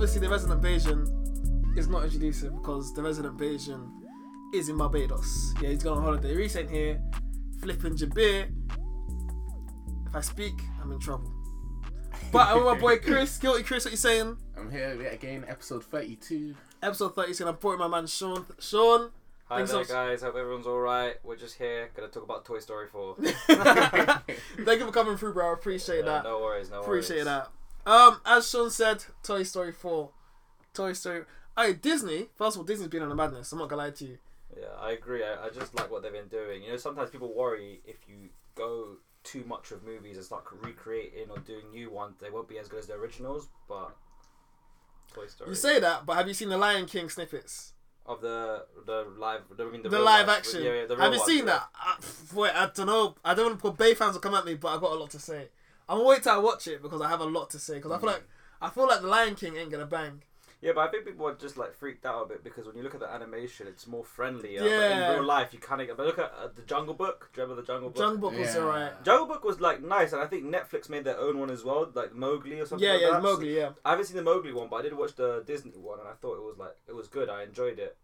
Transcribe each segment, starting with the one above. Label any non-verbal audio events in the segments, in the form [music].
obviously the resident Bayesian is not introducing because the resident Bayesian is in Barbados. Yeah, he's gone on holiday. Reese ain't here, flipping Jabir. If I speak, I'm in trouble. But I'm with my boy Chris, [laughs] guilty Chris. What you saying? I'm here yet again, episode 32. Episode 32, and I'm brought in my man Sean. Sean, Hi Thanks there, so- guys. Hope everyone's all right. We're just here, gonna talk about Toy Story 4. [laughs] [laughs] thank you for coming through, bro. I appreciate Yeah, that. no worries, no Appreciate worries. Appreciate that. Um, as Sean said, Toy Story 4. Toy Story. Hey, Disney, first of all, Disney's been on a madness. I'm not gonna lie to you. Yeah, I agree. I, I just like what they've been doing. You know, sometimes people worry if you go too much with movies and start recreating or doing new ones, they won't be as good as the originals. But Toy Story You say that, but have you seen the Lion King snippets? of the the live, the, I mean, the, The, live life- action. Yeah, yeah, the have you ones, seen yeah. that? I, wait, I don't know. I don't want to put Bay fans will come at me, but I got a lot to say. I'm gonna wait till I watch it because I have a lot to say. Because I feel like I feel like the Lion King ain't gonna bang. Yeah, but I think people are just like freaked out a bit because when you look at the animation, it's more friendly. But Yeah. in real life, you kind of. But look at uh, the Jungle Book. Do you remember the Jungle Book? Jungle Book was alright. Jungle Book was like nice, and I think Netflix made their own one as well, like Mowgli or something. Yeah, like yeah, that. Mowgli. Yeah. I haven't seen the Mowgli one, but I did watch the Disney one, and I thought it was like it was good. I enjoyed it,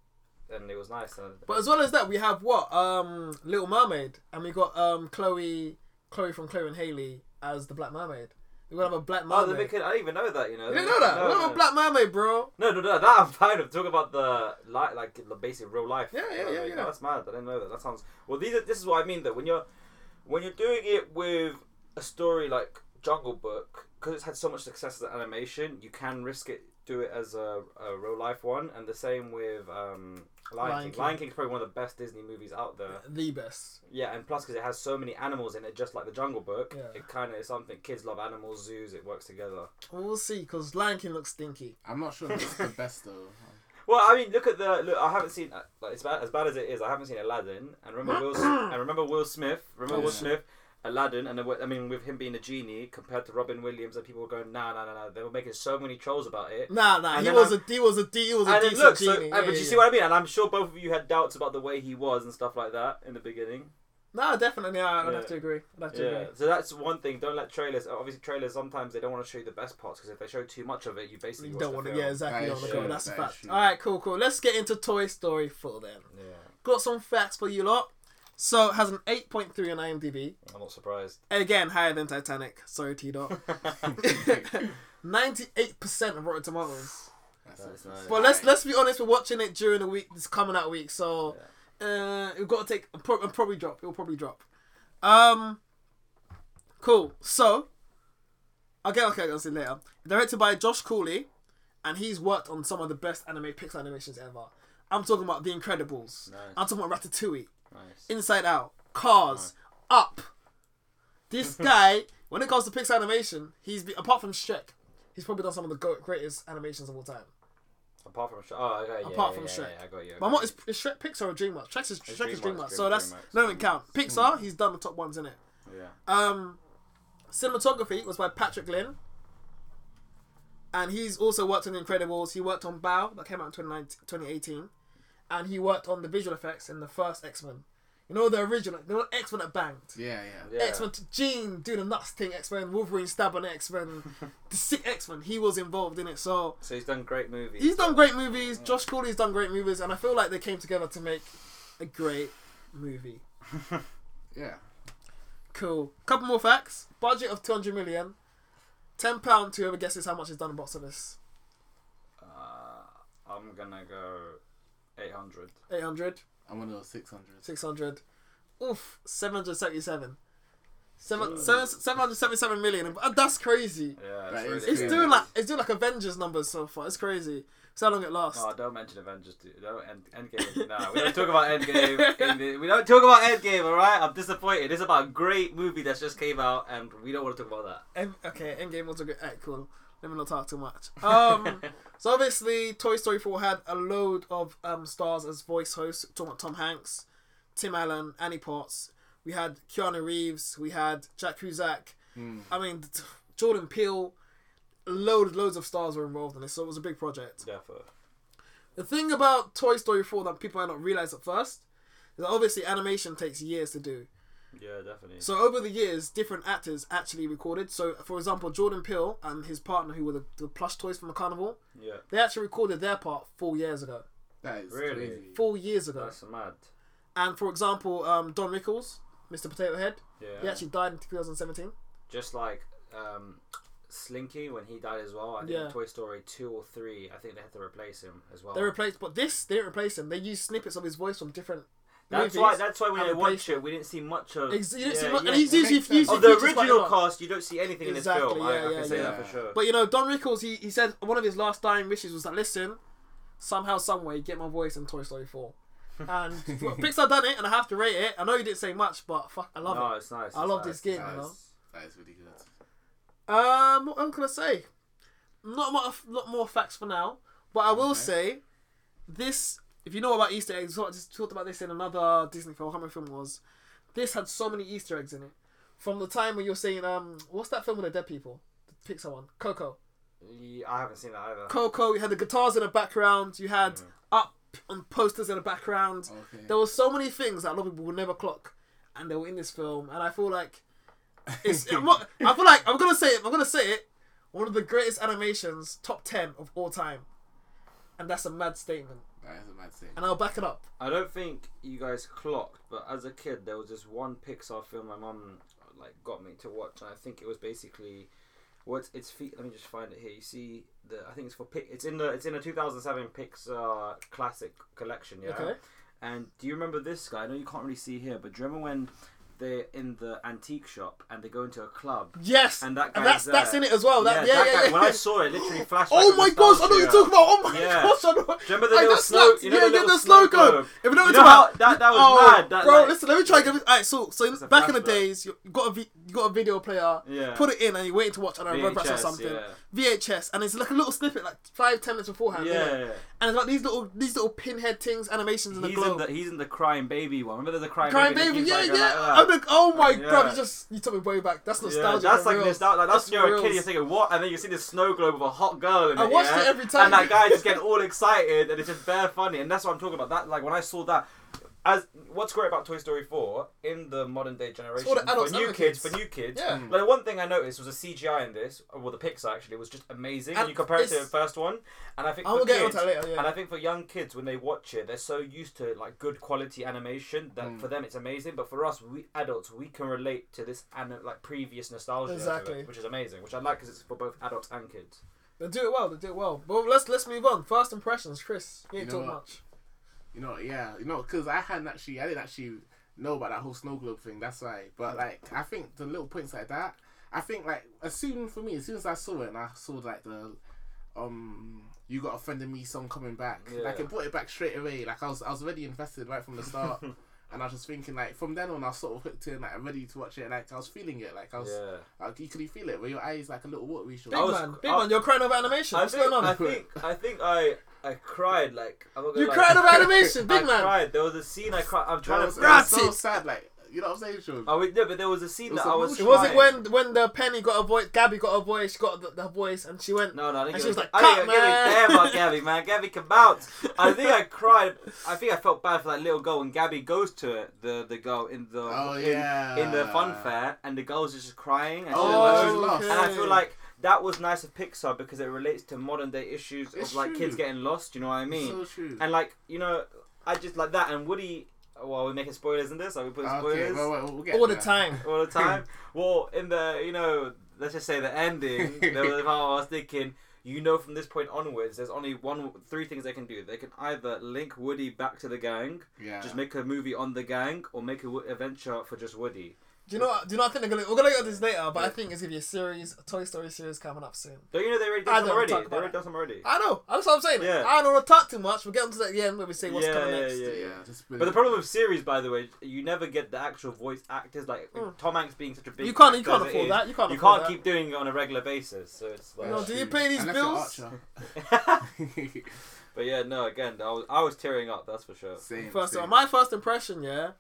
and it was nice. And, But as well as that, we have what? Um, Little Mermaid, and we got um Chloe, Chloe from Chloe and Halle as the Black Mermaid. We're gonna have a Black oh, Mermaid. they're making. I didn't even know that. You know. you didn't know that? No, We're gonna have no. a Black Mermaid, bro. No, no, no, that I'm fine of. Talk about the like, like the basic real life. Yeah, yeah, You know what yeah, yeah. That's mad. I didn't know that. That sounds. Well, these are, this is what I mean though. When you're when you're doing it with a story like Jungle Book, because it's had so much success as an animation, you can risk it. Do it as a, a real life one, and the same with um, Lion, Lion King. King. Lion King is probably one of the best Disney movies out there. The best. Yeah, and plus because it has so many animals in it, just like the Jungle Book, Yeah. it kind of is something kids love animals, zoos. It works together. Well, we'll see, because Lion King looks stinky. I'm not sure if it's the best though. [laughs] Well, I mean, look at the look. I haven't seen uh, like as bad as bad as it is. I haven't seen Aladdin, and remember Will. and remember Will Smith. Remember Will Yeah. Smith, Aladdin, and then, I mean with him being a genie compared to Robin Williams, and people were going, nah, nah, nah, nah. They were making so many trolls about it. Nah, nah, And he was I'm- a he was a he was a And it decent looks, so, genie. uh, yeah, but you yeah, see what I mean? And I'm sure both of you had doubts about the way he was and stuff like that in the beginning. Nah, definitely, I- I'd Yeah. have to agree. I'd have to Yeah, agree. so that's one thing. Don't let trailers. Obviously, trailers sometimes they don't want to show you the best parts because if they show too much of it, you basically You don't want to, film. yeah, exactly. That You is don't true, go. That's a fact. true. All right, cool, cool. Let's get into Toy Story 4 then. Yeah, Got some facts for you lot. So it has an 8.3 on IMDb. I'm not surprised. Again, higher than Titanic. Sorry, T Dot. [laughs] 98% of Rotten Tomatoes. That's, That's that's nice. But let's let's be honest. We're watching it during the week. This coming out week, so uh, we've got to take. It'll pro- probably drop. It'll probably drop. Um, cool. So, okay, okay, I'll see you later. Directed by Josh Cooley, and he's worked on some of the best anime Pixar animations ever. I'm talking about The Incredibles. Nice. I'm talking about Ratatouille, Nice. Inside Out, Cars, Up. This [laughs] guy, when it comes to Pixar animation, he's be, apart from Shrek, he's probably done some of the greatest animations of all time. Apart from Shrek. Oh, okay. Yeah, Apart yeah, from yeah, Shrek. yeah, I got you. I But got you. is, is Shrek Pixar or DreamWorks? Shrek is Shrek is DreamWorks, DreamWorks, so that's DreamWorks. no don't count. Pixar, he's done the top ones in it. Yeah. Um, cinematography was by Patrick Lin, and he's also worked on The Incredibles. He worked on Bao that came out in 2019 2018, and he worked on the visual effects in the first X Men. You know the original, the X Men that banged. Yeah, yeah. Yeah. X Men, Jean doing the nuts thing, X Men, Wolverine stabbing X Men, [laughs] the sick X Men. He was involved in it, so So he's done great movies. He's done great movies. Josh Cooley's done great movies, and I feel like they came together to make a great movie. [laughs] Yeah. Cool. Couple more facts. Budget of two hundred million. Ten pound to whoever guesses how much it's done in box office. Uh, I'm gonna go 800. Eight hundred. I'm one of those 600. 600. Oof. Seven hundred seventy-seven. Seven, Jeez. seven, 777 million. Uh, That's crazy. Yeah, that's is really It's Yeah. doing like it's doing like Avengers numbers so far. It's crazy. It's how long it lasts. Oh, don't mention Avengers. Dude. Don't end, Endgame. nah, we don't talk about Endgame. in the, we don't talk about Endgame. All right, I'm disappointed. It's about a great movie that's just came out, and we don't want to talk about that. End, okay, Endgame was a good. Alright, cool. Let me not talk too much. Um, [laughs] so obviously, Toy Story 4 had a load of um stars as voice hosts. Talking about Tom Hanks, Tim Allen, Annie Potts. We had Keanu Reeves. We had Jack Cusack. Hmm. I mean, Jordan Peele. Loads, loads of stars were involved in this, so it was a big project. For The thing about Toy Story 4 that people might not realize at first is that obviously animation takes years to do. Yeah, definitely. So over the years, different actors actually recorded. So for example, Jordan Peele and his partner, who were the, the plush toys from the carnival, yeah, they actually recorded their part four years ago. That is Really? crazy. Four years ago. that's mad. And for example, um, Don Rickles, Mr. Potato Head, Yeah, he actually died in 2017. just like um, Slinky when he died as well. I think Yeah. Toy Story two or three, I think they had to replace him as well. They replaced, but this they didn't replace him. They used snippets of his voice from different. That's movies why. That's why when and I replaced watch it, we didn't see much of. Ex- you didn't see yeah, much- yeah. and he's It usually makes sense. used of the features quite a original cast, you don't see anything Exactly, in this film. I, yeah, I yeah, can say yeah. that for sure. But you know, Don Rickles, he, he said one of his last dying wishes was that listen, somehow, someway, get my voice in Toy Story 4. And [laughs] Pixar done it, and I have to rate it. I know you didn't say much, but fuck, I love no, it. it's nice. I it's love nice. this game, That you know. is, that is really good. Um, what else can I say? Not much, lot more facts for now, but I will Okay. say this. If you know about Easter eggs, I just talked about this in another Disney film. I can't remember film was. This had so many Easter eggs in it. From the time when you're saying, um, what's that film with the dead people? The Pixar one, Coco. Yeah, I haven't seen that either. Coco. You had the guitars in the background. You had Mm. up on posters in the background. Okay. There were so many things that a lot of people would never clock, and they were in this film. And I feel like it's. I'm not, I feel like I'm gonna say it. I'm gonna say it. One of the greatest animations, top ten of all time, and that's a mad statement. that is a mad thing. And I'll back it up. I don't think you guys clocked, but as a kid, there was this one Pixar film my mum like got me to watch, and I think it was basically what's its feet. Let me just find it here. You see the I think it's for Pic- it's in the it's in a 2007 Pixar classic collection. Yeah. Okay. And do you remember this guy? I know you can't really see here, but do you remember when they're in the antique shop and they go into a club? Yes. And that And guy's that's that's there. in it as well. That, yeah, that yeah, guy- yeah. When I saw it, literally [laughs] flashed. Oh my gosh! I know what you're talking about. Oh my Yeah. gosh! I know. Remember the Like, little snow? You know yeah, the yeah, little the snow globe. globe? If you know what know talking that that was oh, mad. That, bro, like, listen. Let me try. and Give it, all right, so so back in the days, you got a you got a video player. Yeah. Put it in and you're waiting to watch on a Rugrats or VHS, something. VHS, and it's like a little snippet, like five ten minutes beforehand. Yeah. And it's like these little these little pinhead things, animations in the He's globe. he's in the crying baby one. Remember a crying, Crying baby. baby, that keeps, yeah, yeah. Going I'm like like, oh my Yeah. god, you just you took me way back. That's that. nostalgia. Yeah, that's like nostalgia. Like, that's, That's you're a kid. You're thinking what, and then you see this snow globe with a hot girl in I it. watched yeah? it every time. And that guy just [laughs] getting all excited, and it's just bare funny. And that's what I'm talking about. That like when I saw that. As what's great about Toy Story 4 in the modern day generation for the adults new and kids, kids. for new kids, Yeah. Mm. Like the one thing I noticed was a CGI in this, well the Pixar actually was just amazing. And, And you compare it to the first one, and I think I for will get kids, onto that later. and I think for young kids, when they watch it, they're so used to like good quality animation that Mm. for them it's amazing. But for us, we adults, we can relate to this and like previous nostalgia, to it, Exactly. which is amazing. Which I like because it's for both adults and kids. They do it well. They do it well. But let's let's move on. First impressions, Chris. You ain't You know talking what? much. You know, yeah, you know, because I hadn't actually, I didn't actually know about that whole snow globe thing. That's why. But like, I think the little points like that, I think like as soon for me, as soon as I saw it and I saw like the, um, you got a friend of me song coming back, like Yeah. it brought it back straight away. Like I was, I was already invested right from the start. [laughs] And I was just thinking, like, from then on, I was sort of hooked in, like, I'm ready to watch it. Like, I was feeling it. Like, I was, Yeah. like, you could feel it, where your eyes, like, a little watery. short. Big I was- man, big I- man. You're crying over animation. I What's think, going on? I [laughs] think I think I I cried like I'm not gonna You lie. cried about [laughs] animation, big I man. cried. There was a scene I cried. I'm trying was, to. it was so sad, like, you know what I'm saying, Sean? Oh, wait, no, but there was a scene It was that I was. emotional. Was it when when the Penny got a voice, Gabby got a voice, she got the, the voice, and she went. No, no, I think And she was like, I "Cut, think man." damn about Gabby, man. [laughs] Gabby can bounce. I think I cried. I think I felt bad for that little girl when Gabby goes to it. The the girl in the Oh, in, yeah. in the fun fair, and the girl's just crying. And, Oh, she's yeah, like- she's and I feel like that was nice of Pixar because it relates to modern day issues It's of like kids getting lost. You know what I mean? So true. and like you know, I just like that. And Woody. Well, we're making spoilers in this. Are we putting okay, spoilers? well, well, we'll get All the there. time. [laughs] all the time. [laughs] well, in the you know, let's just say the ending, [laughs] there was a I was thinking. You know, from this point onwards, there's only one, three things they can do. They can either link Woody back to the gang, Yeah. just make a movie on the gang, or make a adventure for just Woody. Do you know? What, do you know? I think they're gonna. We're gonna get to this later, but I think it's gonna be a series, a Toy Story series coming up soon. Don't you know they already I done some already? talk They already it. done some already. I know. That's what I'm saying. Yeah. I don't want to talk too much. We'll get onto that at the end when we say what's Yeah, coming yeah, next. yeah. yeah, just But the problem with series, by the way, you never get the actual voice actors. Like Mm. Tom Hanks being such a big. You can't. You can't afford is, that. You can't. You can't that. keep doing it on a regular basis. So it's like. No, do you pay these Unless bills? [laughs] [laughs] But yeah, no. Again, I was I was tearing up. That's for sure. Same. First, same. my first impression, yeah.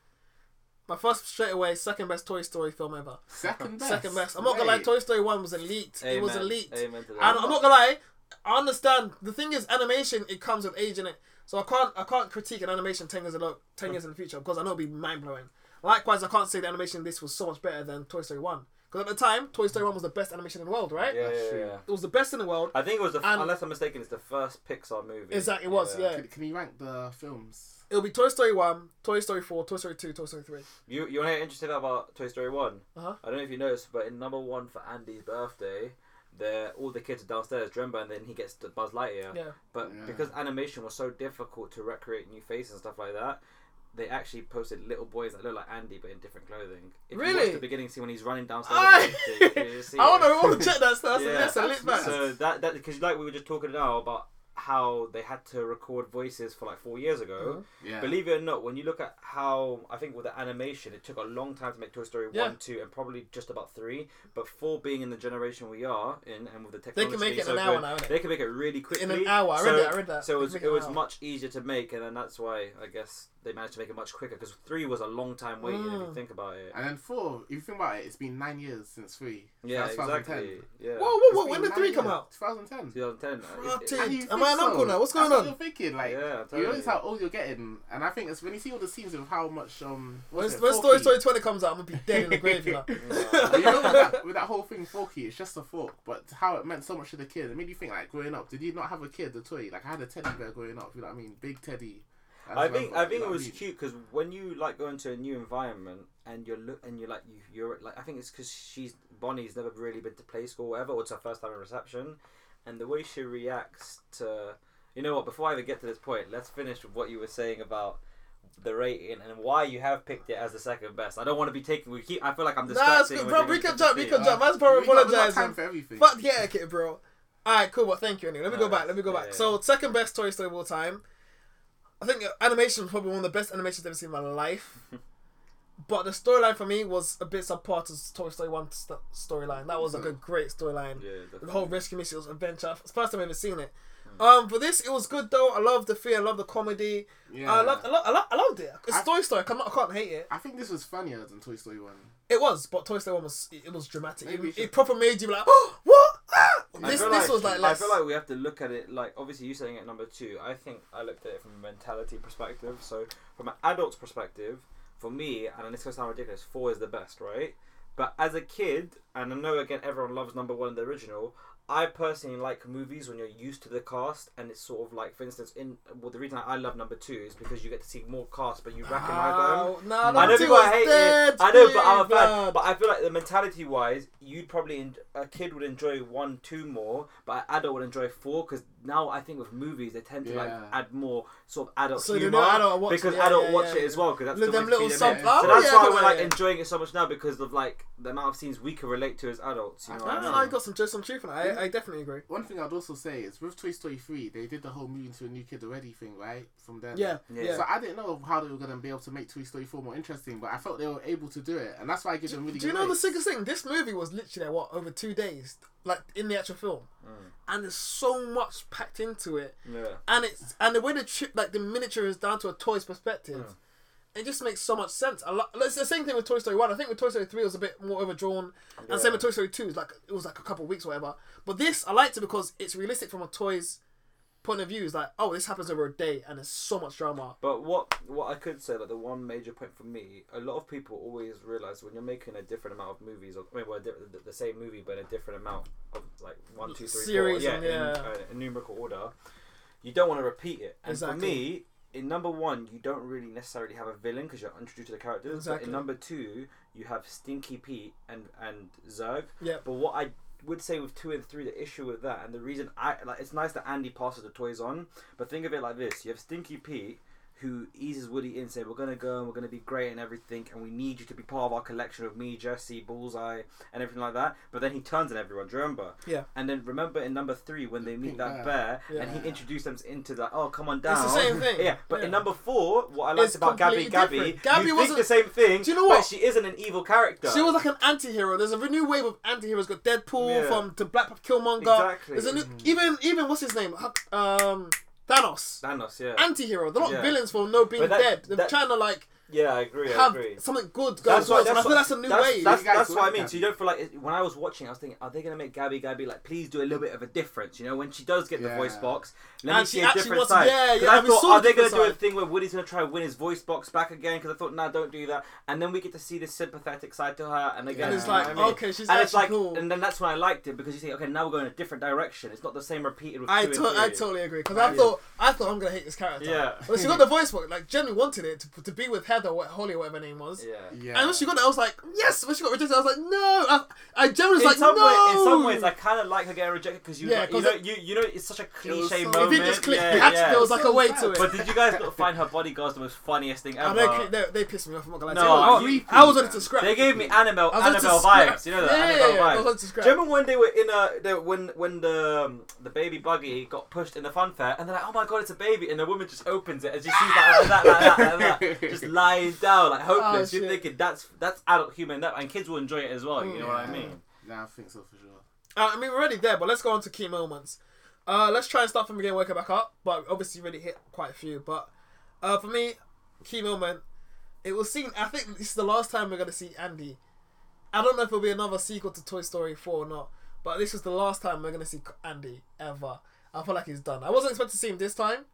My first straight away, second best Toy Story film ever. second [laughs] best. Second best. I'm not gonna lie, Toy Story One was elite. It was elite. Amen to that. And I'm not gonna lie, I understand. The thing is, animation it comes with age in it, so I can't I can't critique an animation ten years ago, ten years in the future because I know it'll be mind blowing. Likewise, I can't say the animation in this was so much better than Toy Story One because at the time, Toy Story One was the best animation in the world, right? Yeah, yeah, yeah. It was the best in the world. I think it was the, And- unless I'm mistaken, it's the first Pixar movie. Exactly, it was, yeah. Can, can you rank the films? It'll be Toy Story One, Toy Story Four, Toy Story Two, Toy Story Three. You you want to get interested about Toy Story One? Uh-huh. I don't know if you noticed, but in number one for Andy's birthday, there all the kids are downstairs. do Remember, and then he gets the Buzz Lightyear. Yeah. But Yeah. because animation was so difficult to recreate new faces and stuff like that, they actually posted little boys that look like Andy but in different clothing. If you Really? watch the beginning scene when he's running downstairs, Aye. with the birthday, you [laughs] I want to, I want to check that stuff. [laughs] Yeah. That's a lit. So that that because like we were just talking now about how they had to record voices for like four years ago. Uh-huh. Yeah. Believe it or not, when you look at how I think with the animation, it took a long time to make Toy Story Yeah. one, two, and probably just about three. But four being in the generation we are in, and with the technology, They technology, can make it in so an hour good, now. They can make it really quickly In an hour. I read So- that. I read that. So it was, can make it was hour. much easier to make, and then that's why I guess they managed to make it much quicker because three was a long time waiting if you Mm. think about it. And then four, if you think about it, it's been nine years since three. Yeah, That's 2010. exactly. Yeah. Whoa, whoa, whoa! When did nine three come out? 2010. 2010. It- it- Rotted. And you Am I an so? uncle now? What's going That's on? What you're thinking like Yeah, you totally. notice how old you're getting, and I think it's when you see all the scenes of how much um. When, what's it, when Toy Forky- Story 20 comes out, I'm gonna be dead in the grave, you know. [laughs] But you know, with that, with that whole thing, Forky, it's just a fork, but how it meant so much to the kid. It made you think, like, growing up, did you not have a kid, a toy? Like, I had a teddy bear growing up, you know what I mean? Big teddy. I think I think it was mean? cute because when you like go into a new environment and you're look and you're like you, you're like I think it's because she's Bonnie's never really been to play school or whatever or it's her first time in reception, and the way she reacts to you know what before I even get to this point let's finish with what you were saying about the rating and why you have picked it as the second best. I don't want to be taking we keep I feel like I'm Nah, it's distracting. good, bro. We can jump. We can jump. Man's We probably got- we got time apologizing. for everything. Fuck yeah, okay, bro. Alright, cool. But thank you anyway. Let me go back. Let me go Yeah, back. yeah. So second best Toy Story of all time. I think animation was probably one of the best animations I've ever seen in my life. [laughs] but the storyline for me was a bit subpar to Toy Story One st- storyline. That was like a great storyline. Yeah, The whole rescue mission was adventure. It's the first time I've ever seen it. Hmm. Um, for this, it was good though. I loved the fear. I loved the comedy. yeah. I loved. I, lo- I, lo- I loved it. It's I- Toy Story. I can't, I can't hate it. I think this was funnier than Toy Story 1. It was, but Toy Story One was. It, it was dramatic. It, we it proper made you be like, oh, [gasps] what? Ah! I This, feel was like I feel like we have to look at it like obviously you saying it number two. I think I looked at it from a mentality perspective. So from an adult's perspective, for me, and this gonna sound ridiculous, four is the best, right? But as a kid, and I know again everyone loves number one, the original. I personally like movies when you're used to the cast, and it's sort of like, for instance, in well, the reason I love number two is because you get to see more cast, but you recognize them. No, I know people hate dead. it. I know, but I'm a fan. But I feel like the mentality wise, you'd probably a kid would enjoy one, two more, but an adult would enjoy four because now I think with movies they tend to like Yeah. add more sort of adult So the humor adult watch- because yeah, adult yeah, watch yeah. it as well because that's Look, the them way little to feed sub. them in. So Oh, that's yeah, why we're on, like yeah. enjoying it so much now because of like the amount of scenes we can relate to as adults. You know, what I, I don't mean? I got some just some truth in it. I, I definitely agree. One thing I'd also say is with Toy Story 3, they did the whole moving to a new kid already thing, right? From then. Yeah, Yeah. yeah. So I didn't know how they were going to be able to make Toy Story 4 more interesting, but I felt they were able to do it. And that's why I give them really good. Do you good know the rates. sickest thing? This movie was literally what over two days, like in the actual film, Mm. and there's so much packed into it, Yeah. and it's and the way the tri- like the miniature is down to a toy's perspective. Mm. It just makes so much sense. I lo- it's the same thing with Toy Story One. I think with Toy Story Three it was a bit more overdrawn, and same with Toy Story Two. It's like it was like a couple of weeks or whatever. But this I liked it because it's realistic from a toy's point of view. is like oh, this happens over a day, and there's so much drama. But what what I could say, like the one major point for me, a lot of people always realize when you're making a different amount of movies, or I mean, well, di- the, the same movie but in a different amount of like one, two, three, four, Series yeah, and- in, yeah. uh, in numerical order. You don't want to repeat it, and Exactly. for me, in number one, you don't really necessarily have a villain because you're introduced to the characters. But Exactly. in number two, you have Stinky Pete and and Zurg. Yeah. But what I would say with two and three, the issue with that, and the reason I like, it's nice that Andy passes the toys on, but think of it like this: you have Stinky Pete, who eases Woody in, say, "We're gonna go and we're gonna be great and everything, and we need you to be part of our collection of me, Jessie, Bullseye, and everything like that." But then he turns on everyone. Do you remember? Yeah. And then remember in number three when they meet that bear. bear, and he introduced them into that. Oh, come on down. It's the same thing. [laughs] Yeah, but Yeah. in number four, what I liked It's about Gabby, Gabby, different. Gabby you wasn't- the same thing. Do you know But what? she isn't an evil character. She was like an anti-hero. There's a new wave of anti-heroes. Got Deadpool Yeah. from to Black Panther Killmonger. Exactly. There's a new even even what's his name? Um, Thanos. Thanos. Yeah. Anti-hero. They're not Yeah. villains for no being But that- dead. They're that- trying to like Yeah, I agree. I have agree. something good go That's why. towards. And I That's, feel that's a new that's, wave. That's, You guys that's what I mean. that. So you don't feel like it, when I was watching, I was thinking, are they gonna make Gabby Gabby like please do a little bit of a difference? You know, when she does get the voice box, let And me she see a different wants- side. yeah, 'Cause yeah, I and we thought, are the they gonna different do a thing where Woody's gonna try and win his voice box back again? Because I thought, nah, don't do that. And then we get to see this sympathetic side to her, and again, and it's like, you know I mean? okay, she's and actually it's like, cool. and then that's when I liked it because you think, okay, now we're going a different direction. It's not the same repeated I, two to- and I totally agree because I thought I thought I'm gonna hate this character. Yeah. But she got the voice box. Like Jenny wanted it to, to be with Heather or Holly or whatever her name was. Yeah. Yeah. And when she got it, I was like, yes. When she got rejected, I was like, no. I, I generally was in like, some no. way, in some ways, I kind of like her getting rejected because you, Yeah, like, you 'cause know, it- you, you know, it's such a was cliche so- moment. if it just clicked, yeah, it had yeah. there was like a way sad. to it. But did you guys find her bodyguards the most funniest thing ever? They, they, they pissed me off. I'm not gonna lie. No, to you. you- I, I was ready to scrap. They gave me Annabelle, I was ready to Annabelle scrap. vibes. You know that Yeah, Annabelle yeah, yeah, I vibes. was ready to scrap. Do you remember when they were in a the, when when the um, the baby buggy got pushed in the fun fair and they're like, oh my god, it's a baby, and the woman just opens it and she sees that like that like that like that, just [laughs] lying down like hopeless. Oh, You're shit. thinking that's that's adult humor and that and kids will enjoy it as well. You know what I mean? Yeah, I think so for sure. Uh, I mean, we're already there, but let's go on to key moments. Uh, let's try and start from again, work it back up. But obviously, really hit quite a few. But uh, for me, key moment. It will seem. I think this is the last time we're gonna see Andy. I don't know if it'll be another sequel to Toy Story four or not. But this is the last time we're gonna see Andy ever. I feel like he's done. I wasn't expecting to see him this time.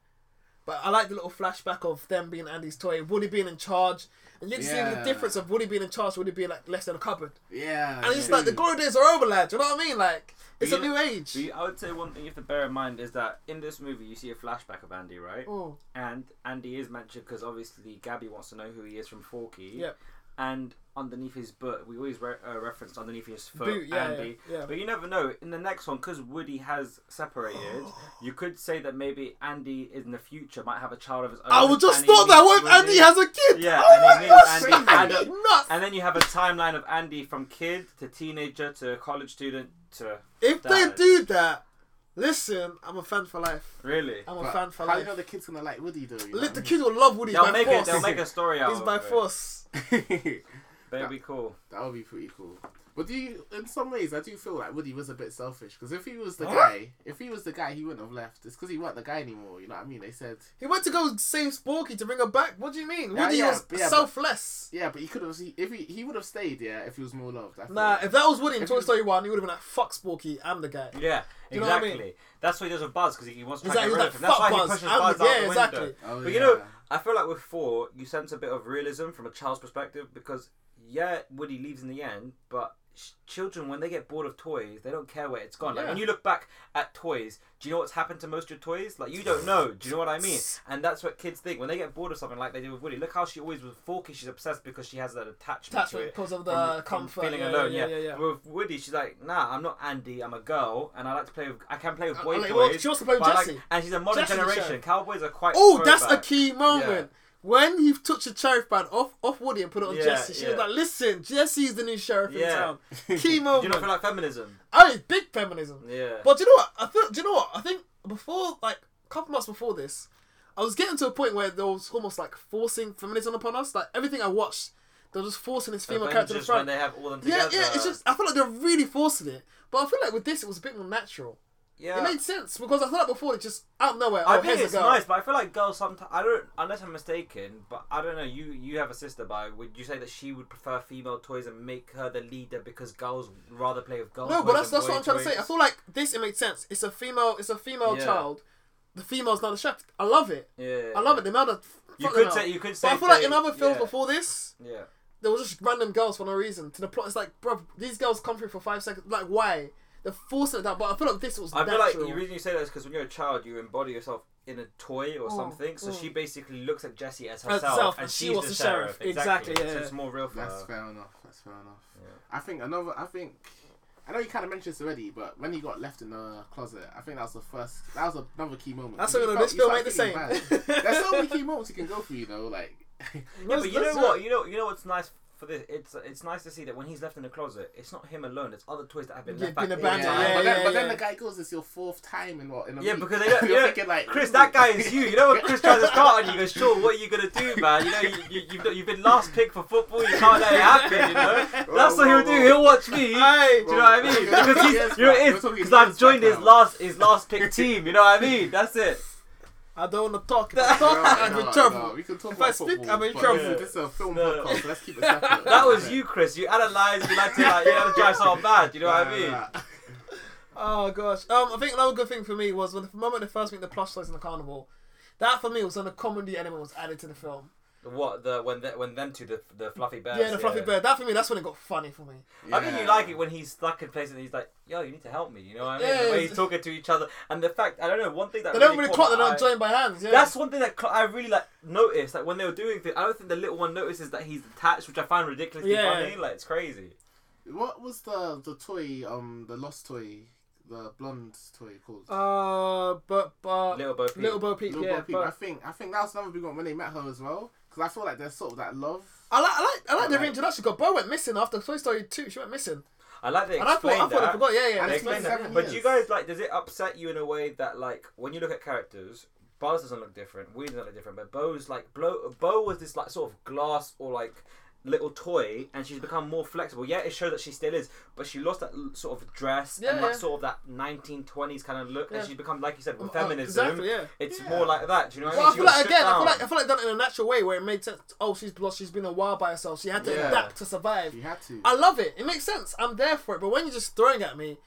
But I like the little flashback of them being Andy's toy, Woody being in charge, and you can see the difference of Woody being in charge, Woody being like less than a cupboard. Yeah. And it's like the glory days are over, lad. You know what I mean? Like it's You a new age. You- I would say one thing you have to bear in mind is that in this movie you see a flashback of Andy, right? Mm. And Andy is mentioned because obviously Gabby wants to know who he is from Forky. Yep. And underneath his boot, we always re- uh, reference underneath his foot, Boot, yeah, Andy. yeah, yeah. But you never know. In the next one, because Woody has separated, you [gasps] could say that maybe Andy in the future might have a child of his own. I would just thought that. What if Andy has a kid? Yeah, oh and my meets Andy- and- nuts. And then you have a timeline of Andy from kid to teenager to college student to if they Dad. do that, listen, I'm a fan for life. really. I'm a But fan for how life. you know the kid's gonna like Woody though? You know the I kids will love Woody They'll by make force. it. They'll make a story out. Of it. He's of by it. force. [laughs] mean? That'd be cool. that would be pretty cool. But do you, in some ways, I do feel like Woody was a bit selfish because if he was the Huh? guy, if he was the guy, he wouldn't have left. It's because he wasn't the guy anymore. You know what I mean? They said, He went to go save Sporky to bring her back. What do you mean? Yeah, Woody yeah, was yeah, but- selfless. yeah, but he could have. If he he would have stayed, yeah, if he was more loved. I. Nah, if that was Woody in If Toy you- Story One, he would have been like, "Fuck Sporky, I'm the guy." Yeah, You know what I exactly. mean? That's why he does with Buzz because he wants to try Exactly, to get rid like, of him. That's "Fuck why he Buzz, pushes I'm Buzz the- out yeah, the exactly. window. Oh, But yeah. you know, I feel like with four, you sense a bit of realism from a child's perspective because yeah, Woody leaves in the end, but sh- children when they get bored of toys, they don't care where it's gone. Like Yeah. when you look back at toys, do you know what's happened to most of your toys? Like you don't know. Do you know what I mean? [laughs] And that's what kids think when they get bored of something like they do with Woody. Look how she always with Forky, she's obsessed because she has that attachment, to Attachment it. because of the from- from comfort. feeling yeah, alone. yeah, Yeah, yeah, yeah. With Woody, she's like, nah, I'm not Andy. I'm a girl, and I like to play with. I can play with Uh, boy like, toys. well, she wants to play with I like- and she's a modern Jessie generation. Cowboys are quite. Oh, that's a key moment. When he took the sheriff band off off Woody and put it on Yeah, Jessie, she was like, "Listen, Jessie's the new sheriff in Yeah. town." [laughs] Key Do you not feel like feminism? Oh, I mean, big feminism. Yeah. But do you know what? I feel. Do you know what? I think before, like, a couple months before this, I was getting to a point where there was almost like forcing feminism upon us. Like everything I watched, they were just forcing this female character to the Avengers when front. they have all them Yeah, yeah. It's just I feel like they're really forcing it. But I feel like with this, it was a bit more natural. Yeah. It made sense because I thought before it just out of nowhere. I oh, think it's nice, but I feel like girls sometimes. I don't, unless I'm mistaken, but I don't know. You you have a sister, but would you say that she would prefer female toys and make her the leader because girls rather play with girls? No, but that's that's what I'm trying to say. I feel like this it makes sense. It's a female. It's a female Yeah. child. The female's not the chef. I love it. Yeah. I love it. The amount of You could say you could say. But I feel like in other films yeah, before this, Yeah. there was just random girls for no reason. To the plot, it's like, bro, these girls come through for five seconds. Like, why? They're of that. But I feel like this was I feel natural. like the reason you say that is because when you're a child, you embody yourself in a toy or Mm, something. So mm. she basically looks at Jessie as Herself, herself, and and she was the, the sheriff. sheriff. Exactly, So yeah. it's more real for That's her. fair enough. That's fair enough. Yeah. I think another. I think. I know you kind of mentioned this already, but when he got left in the closet, I think that was the first. That was another key moment. That's You what you know, felt- this film ain't the same. There's so many key moments you can go through, you know, like. [laughs] [laughs] Yeah, but you know what? You know, you know what's nice for this. It's it's nice to see that when he's left in the closet, it's not him alone. It's other toys that have been Yeah, left been back abandoned, in Yeah, time. but, then, yeah, but then yeah. the guy goes, "It's your fourth time in what in a Yeah, week." because [laughs] they don't. You're You know, thinking like, Chris, that guy is you. You know what Chris tries to start on you, he goes, "Sure, what are you gonna do, man? You know, you, you, you've you've been last pick for football. You can't let it happen. You know, Whoa, that's what he'll do. whoa. He'll watch me. Hey, Do you know what I mean? Because he's, Yes, you know, man. it We're is talking because I've joined his last his last pick team. You know what I mean? That's it. I don't want [laughs] to talk. If I No, talk, I'm no, in no, trouble. we can talk If I speak, football, I'm in trouble. This, this is a film No. podcast, so let's keep it separate. [laughs] That was you, Chris. You analysed. You like to like. You had to drive someone bad. You know what I mean? Oh gosh. Um, I think another good thing for me was when the moment they first meet the plush toys in the carnival. That for me was when the comedy element was added to the film. What the when the, when them two the the fluffy bears. yeah, the fluffy bird. That for me, that's when it got funny for me. I think you like it when he's stuck in places and he's like, "Yo, you need to help me." You know what I mean? Yeah, the way he's talking to each other, and the fact I don't know one thing that They really don't really caught clock. They my don't eye- join by hands. Yeah. That's one thing that cl- I really like noticed. Like when they were doing things, I don't think the little one notices that he's attached, which I find ridiculously Yeah. funny. Like it's crazy. What was the the toy, um, the lost toy, the blonde toy called? Uh, but but Little Bo Peep. Little Bo Peep. Little yeah, Bo Peep. I think I think that was another big one when they met her as well, because I feel like there's sort of that love. I like I like I like the Right. reintroduction. Because Bo went missing after Toy Story two. She went missing, I like they and I thought I thought I forgot. Yeah, yeah. And They they it's been explained explained that. But do you guys like? Does it upset you in a way that like when you look at characters, Buzz doesn't look different, Woody doesn't look different, but Bo's like Bo, Bo was this like sort of glass or like little toy, and she's become more flexible. Yeah, it shows that she still is, but she lost that l- sort of dress Yeah, and that yeah. sort of that 1920s kind of look, Yeah. and she's become like you said with Uh, feminism. exactly. Yeah. It's Yeah. more like that. Do you know what Well, I I mean? feel She was like again, I feel down. like I feel like done it in a natural way where it made sense. Oh, she's lost. She's been a while by herself. She had to Yeah. adapt to survive. You had to. I love it. It makes sense. I'm there for it. But when you're just throwing at me,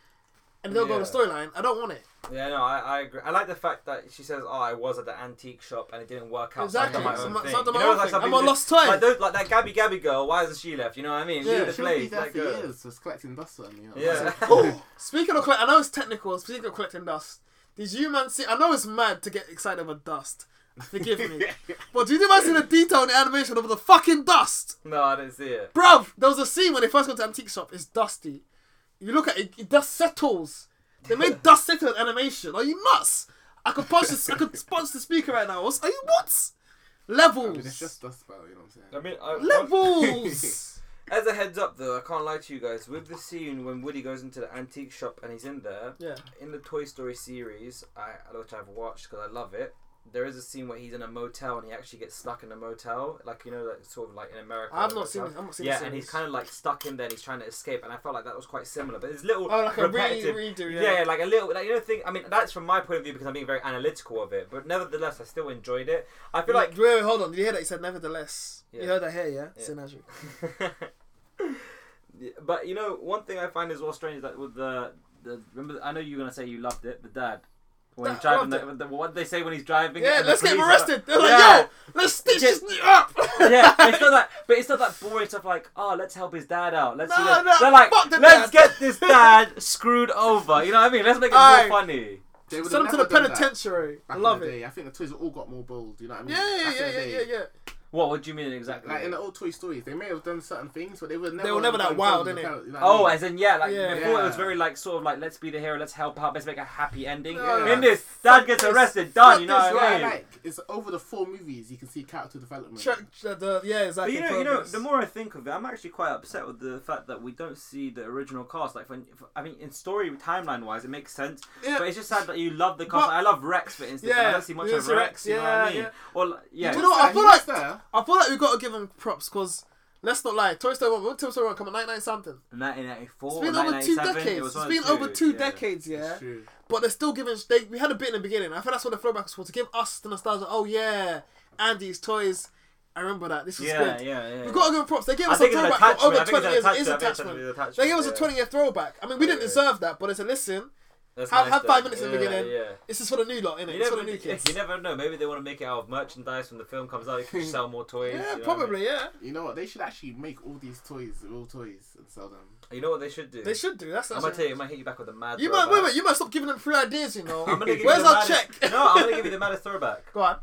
and they'll go Yeah. the storyline, I don't want it. Yeah, no, I, I agree. I like the fact that she says, "Oh, I was at the antique shop and it didn't work out." Exactly. So I've done my own my- thing. so You know, like I'm on lost time. Like, those, like that Gabby Gabby girl. Why hasn't she left? You know what I mean? Yeah. She'll be there for years, just collecting dust on you. Know? Yeah. [laughs] oh, speaking of collect, I know it's technical. Speaking of collecting dust, did you man see? I know it's mad to get excited over dust. Forgive me, [laughs] but did you man see the detail in the animation of the fucking dust, No, I didn't see it. bruv? There was a scene when they first go to the antique shop. It's dusty. You look at it, it dust settles. They made dust settle animation. Are you nuts? I could punch this. I could [laughs] punch the speaker right now. What's- Are you what? I Levels. mean, it's just dust, bro. You know what I'm saying? I mean, I, Levels. [laughs] As a heads up, though, I can't lie to you guys. With the scene when Woody goes into the antique shop and he's in there, yeah. in the Toy Story series, I which I've watched because I love it. There is a scene where he's in a motel and he actually gets stuck in a motel, like you know, like sort of like in America. I've not seen. I've not seen. Yeah, and he's kind of like stuck in there and he's trying to escape, and I felt like that was quite similar. But it's little Oh, like a re- repetitive. redo. yeah. yeah, like a little, like you know, thing. I mean, that's from my point of view because I'm being very analytical of it. But nevertheless, I still enjoyed it. I feel like wait, wait, hold on. Did you hear that? He said, "Nevertheless." Yeah. You heard that here, yeah? Yeah. Sin [laughs] Yeah, but you know, one thing I find is well strange is that with the, the remember, I know you're gonna say you loved it, the dad. When he's driving, the, the, what did they say when he's driving? Yeah, and the let's get him police are arrested. They're like, Yeah. yo, let's stitch Just- this up. [laughs] yeah, it's not that, [laughs] but it's not that boring stuff like, oh, let's help his dad out. Let's. No, do no, They're like, fuck the let's dad." get this dad screwed over. You know what I mean? Let's make it Aye. more funny. Send him to the penitentiary. I love it. day. I think the toys all got more bold. You know what I mean? Yeah, yeah, Back yeah, yeah, yeah, yeah. What? What do you mean exactly? Like in the old Toy Stories, they may have done certain things, but they were never. They were never that wild, things innit? without- you know what I Oh, as in yeah, like Yeah. before it was very like sort of like let's be the hero, let's help out, let's make a happy ending. No, In this, dad gets arrested, Fuck done. You know what I mean? like it's over the four movies you can see character development. Tra- tra- the, yeah, But exactly. you know, you know, the more I think of it, I'm actually quite upset with the fact that we don't see the original cast. Like, when, I mean, in story timeline wise, it makes sense. Yeah. But it's just sad that you love the cast. But- I love Rex, for instance. but I don't see much of Rex. Rex, You know what yeah, I mean? yeah. Or yeah, You know what, I feel like- there. I feel like we've got to give him props because let's not lie. Toy Story 1, when Toy Story 1 come out 99 something. 1984. It's been over two decades. It was It's one been the over two yeah. decades, yeah. It's true. But they're still giving. They, we had a bit in the beginning. I think that's what the throwback was for to give us the nostalgia. Oh yeah, Andy's toys. I remember that. This was Yeah, good. yeah, yeah. We got to give them props. They gave us a think it's an throwback for over 20 years. It is attachment. I think it's attachment. They gave us a 20 year throwback. I mean, we didn't Yeah. deserve that, but it's a listen, That's have- nice have five minutes in the Yeah, beginning. Yeah. this is for the new lot, innit? You It's for never, the new kids. [laughs] you never know. Maybe they want to make it out of merchandise when the film comes out. You can sell more toys. you know Yeah, I mean? probably, yeah. You know what? They should actually make all these toys real toys and sell them. You know what they should do? They should do. That's I'm actually. gonna tell you, I might hit you back with a mad. You might, wait, wait, you might stop giving them free ideas, you know. I'm gonna give Where's you the our maddest- check? No, I'm gonna give you the maddest throwback. [laughs] Go on.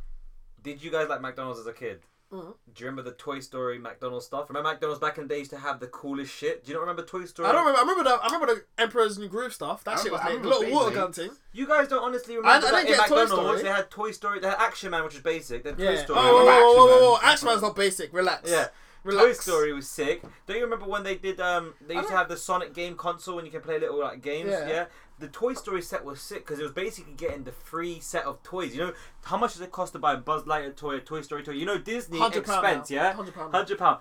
Did you guys like McDonald's as a kid? Mhm. Do you remember the Toy Story McDonald's stuff? Remember McDonald's back in the day used to have the coolest shit? Do you not remember Toy Story? I don't remember. I remember the. I remember the Emperor's New Groove stuff. That I shit was remember- lit. I Little water gun thing. You guys don't honestly remember I that didn't in get Toy McDonald's Story. they had Toy Story, they had Action Man, which was basic. Then Toy Yeah. Story. Oh, whoa, remember whoa, whoa, whoa, whoa! Action Man. Action Man's not basic. Relax. Yeah. Relax. Toy Story was sick. Don't you remember when they did? Um, they used to have the Sonic game console and you can play little like games. Yeah. Yeah. The Toy Story set was sick because it was basically getting the free set of toys. You know how much does it cost to buy a Buzz Lightyear toy, a Toy Story toy? You know Disney Hundred pound. expense, yeah. Hundred pound. Hundred pound.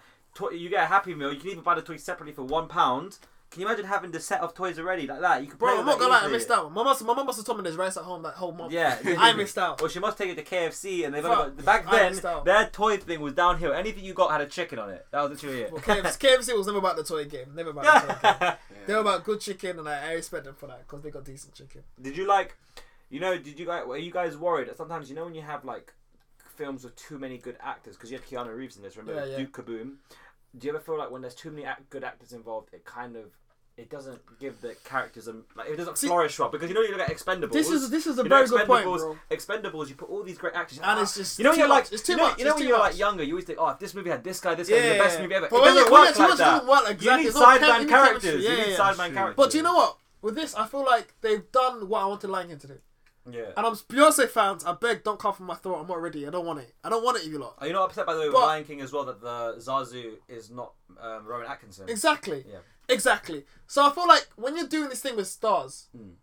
You get a Happy Meal. You can even buy the toy separately for one pound. Can you imagine having the set of toys already like that? You could Bro, I'm not gonna lie, I missed out. My mum, my mum must have told me there's rice at home that whole month. Yeah, [laughs] I missed out. Well, she must take it to KFC, and they've only got back then. Their toy thing was downhill. Anything you got had a chicken on it. That was literally it. Well, KFC, [laughs] KFC was never about the toy game. Never about the toy game. Yeah. [laughs] They were about good chicken, and I, I respect them for that because they got decent chicken. Did you like, you know, did you guys, were you guys worried that sometimes, you know, when you have like films with too many good actors, because you had Keanu Reeves in this, remember Yeah, yeah. Duke Kaboom? Do you ever feel like when there's too many act- good actors involved, it kind of, it doesn't give the characters a, like, it doesn't See- flourish well? Because you know, you look at Expendables. This is this is a you know, very good point, Expendables, bro. Expendables, you put all these great actors, And ah, it's just you know, when you're like. It's too you know, much. You know, when you're much. like younger, you always think, oh, if this movie had this guy, this guy, the best movie ever. But it doesn't you- work like that. work exactly. You need It's not sideman you need characters. You Yeah, need yeah, yeah. sideman characters. But you know what? With this, I feel like they've done what I wanted Lion King to do. Yeah. And I'm Beyonce fans. I beg, don't come from my throat. I'm not ready. I don't want it. I don't want it, you lot. Are you not upset by the way with But- Lion King as well that the Zazu is not um, Rowan Atkinson? Exactly. Yeah. Exactly. So I feel like when you're doing this thing with stars, Mm.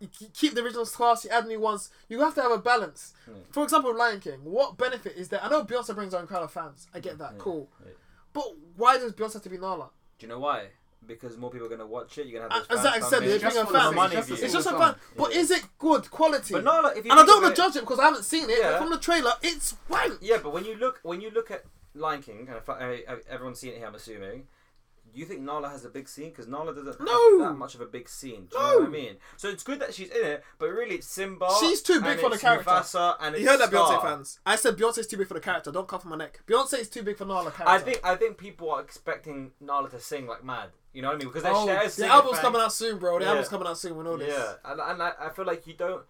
you keep the original stars, you add new ones. You have to have a balance. Mm. For example, Lion King. What benefit is there? I know Beyonce brings her own crowd of fans. I get that. Yeah, Cool. yeah. But why does Beyonce have to be Nala? Do you know why? Because more people are gonna watch it. You're gonna have those as fans I come said, they It's bring just her for the fans. money just It's sake just a of fun. But Yeah. is it good quality? But Nala, if you and I don't want to judge it because I haven't seen it. Yeah. But from the trailer, it's wank. Yeah, but when you look when you look at Lion King, and if I, I- everyone's seen it here, I'm assuming. Do you think Nala has a big scene? Because Nala doesn't No. have that much of a big scene. Do you know what I mean? So it's good that she's in it, but really it's Simba. She's too big for the character. Mufasa and You heard that, Beyonce fans. I said Beyonce's too big for the character. Don't come for my neck. Beyonce is too big for Nala character. I think I think people are expecting Nala to sing like mad. You know what I mean? Because they Oh, share the album's coming out soon, bro. The Yeah. album's coming out soon. We know this. Yeah, and, and I, I feel like you don't.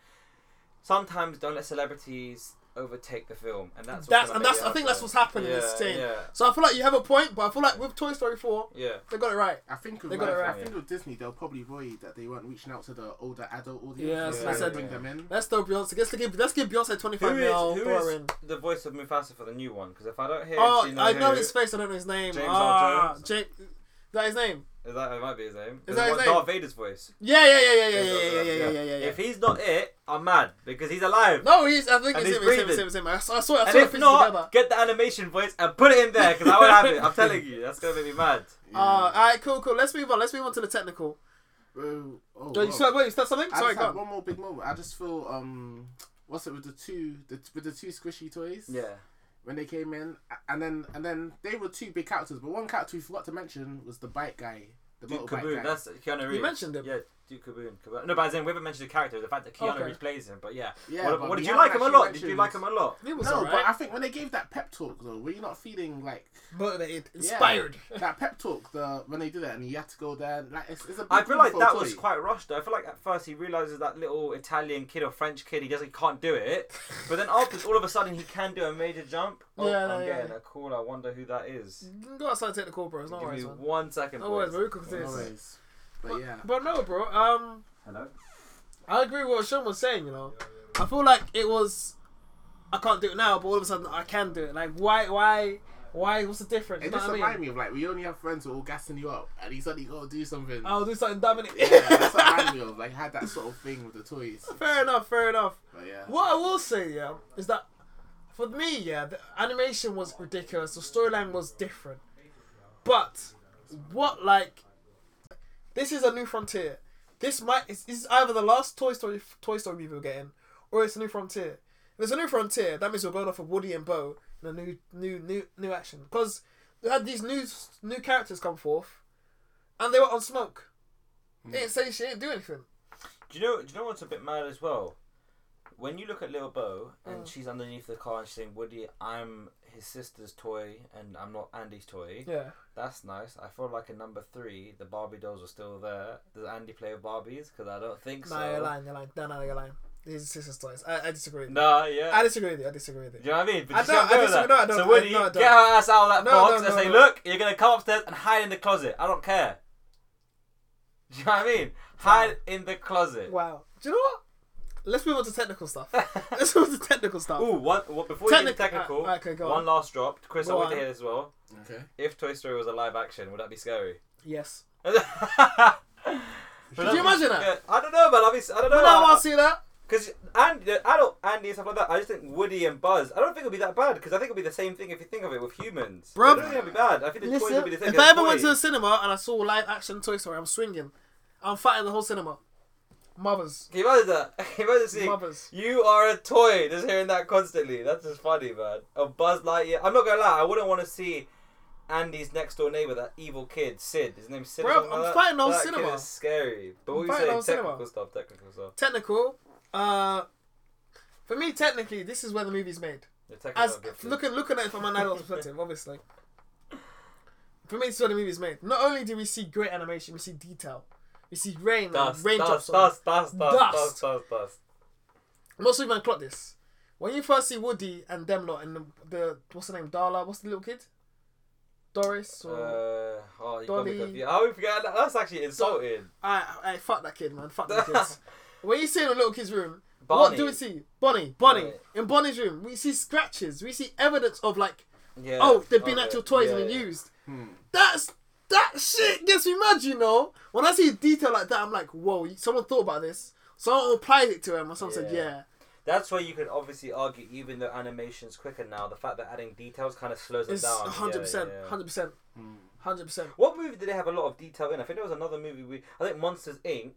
Sometimes don't let celebrities overtake the film, and that's That's and that's I think that's what's happening in Yeah, this thing. yeah, So I feel like you have a point, but I feel like with Toy Story four, yeah. they got it right. I think They got it right. I think with Disney they'll probably worry that they weren't reaching out to the older adult audience. Yeah, They're so trying I to said- bring them in. Let's throw Beyonce. Let's give let's give Beyonce twenty five Who five is, mil. who Throw her is in. the voice of Mufasa for the new one? Because if I don't hear, Oh, actually know I know who, his face. I don't know his name. James Earl ah, Jones? Jake. Is that his name? Is that it might be his name? Is that his name? Darth Vader's voice. Yeah, yeah, yeah, yeah, yeah, yeah, yeah, yeah, yeah, yeah, yeah, yeah. If he's not it, I'm mad because he's alive. No, he's. I think And it's he's him. It's him. It's breathing. him. It's him. I saw. I saw, I and saw if not, together. get the animation voice and put it in there because I won't have it. I'm telling you, that's gonna make me mad. [laughs] Uh, all right, cool, cool. Let's move on. Let's move on to the technical. Oh, oh, Oh, you wow. still, wait, you still something? I Sorry, just go one more big moment. I just feel um, what's it with the two the, with the two squishy toys? Yeah. When they came in, and then and then they were two big characters, but one character we forgot to mention was the bike guy, the Duke motorbike Kaboom, guy. that's Keanu Reeves. mentioned him. Yeah, Duke Kaboom. Kaboom. No, but as in, we haven't mentioned the character, the fact that Keanu Okay. Reeves plays him. But yeah. Yeah, what, but what did you like him a actually lot? Did you like him a lot? It was no, alright. but I think when they gave that pep talk though, were you not feeling like motivated, Yeah. inspired. [laughs] that pep talk? The when they did it and he had to go there, like it's, it's a. Big I feel like that toy. was quite rushed. Though. I feel like at first he realizes that little Italian kid or French kid he doesn't he can't do it, but then after all of a sudden he can do a major jump. Oh, Yeah, I'm yeah. getting a call. I wonder who that is. You can go outside and take the call, bro. It's no Give worries, me man. one second. No worries, boys. bro. We could No this. worries. But yeah, But no, bro. Um, Hello. I agree with what Sean was saying. You know, I feel like it was. I can't do it now, but all of a sudden I can do it. Like, why, why, why? What's the difference? it just what I reminded mean? me of like we only have friends who are all gassing you up, and he said he got to do something. I'll do something dumb in it. Yeah, that's what it [laughs] reminded me of. Like had that sort of thing with the toys. fair enough. Fair enough. But yeah. What I will say, yeah, is that for me, yeah, the animation was ridiculous. The storyline was different, but what like this is a new frontier. This might it's either the last Toy Story Toy Story movie we're getting, or it's a new frontier. If it's a new frontier, that means we're going off of Woody and Bo in a new new new new action because we had these new new characters come forth, and they were on smoke. They didn't hmm. say shit, didn't do anything. Do you know? Do you know what's a bit mad as well? When you look at little Bo and Mm. she's underneath the car and she's saying, "Woody, I'm his sister's toy and I'm not Andy's toy." Yeah. That's nice. I feel like in number three, the Barbie dolls are still there. Does Andy play with Barbies? Because I don't think so. Nah, you're lying. You're lying. No, no, you're lying. These are sisters' toys. I, I disagree. Nah, yeah. I disagree with you. I disagree with you. Do you know what I mean? But I don't- I disagree- no, I don't. So I- Woody, no, I don't. get her ass out of that No, box no, and no, say, no. "Look, you're gonna come upstairs and hide in the closet. I don't care." [laughs] Do you know what I mean? Hide in the closet. Wow. Do you know what? Let's move on to technical stuff. [laughs] Let's move on to technical stuff. Ooh, one, what, before you get technical, uh, okay, go one on. last drop. Chris, Go I want to hear this as well. Okay. If Toy Story was a live action, would that be scary? Yes. [laughs] Could Could you imagine that? I don't know, man. Obviously, I don't know. But I I, want to see that. Because and the adult Andy and stuff like that, I just think Woody and Buzz. I don't think it'll be that bad because I think it'll be the same thing if you think of it with humans. Bruv. I don't think it'll be bad. I think the toys will Listen, be the same. if I ever went to the cinema and I saw live action Toy Story, I'm swinging. I'm fighting the whole cinema. Mothers. Can you imagine that? Can [laughs] you imagine seeing Mothers. you are a toy? Just hearing that constantly. That's just funny, man. A Buzz Lightyear. I'm not gonna lie. I wouldn't want to see. Andy's next door neighbor, that evil kid, Sid. His name's Sid. something I'm like fighting whole that cinema. Kid is scary. But I'm you saying? whole cinema. Technical stuff. Technical stuff. Technical. Uh, for me, technically, this is where the movie's made. As looking looking at it from an adult perspective, obviously. [laughs] For me, this is where the movie's made. Not only do we see great animation, we see detail. We see rain, dust, and raindrops. dust, on dust, dust, dust, Dust. dust, dust, dust. Most people clock this. When you first see Woody and them lot and the, the what's the name, Darla, what's the little kid? Doris or Uh, oh, you Dolly. confused. How we forget that? That's actually insulting. I I fuck that kid, man. Fuck that kids. [laughs] when you see in the little kid's room, Barney. what do we see? Bonnie, Bonnie. Bonnie. In Bonnie's room, we see scratches. We see evidence of like, Yeah. oh, they've been okay. actual toys Yeah, and yeah. used. Hmm. That's that shit gets me mad, you know. When I see detail like that, I'm like, whoa, someone thought about this. Someone applied it to him, or someone said, Yeah. yeah. That's where you could obviously argue, even though animation's quicker now, the fact that adding details kind of slows it It's down. Hundred percent, yeah, yeah. hundred percent, Hmm. hundred percent. What movie did they have a lot of detail in? I think there was another movie. We, I think Monsters Inc.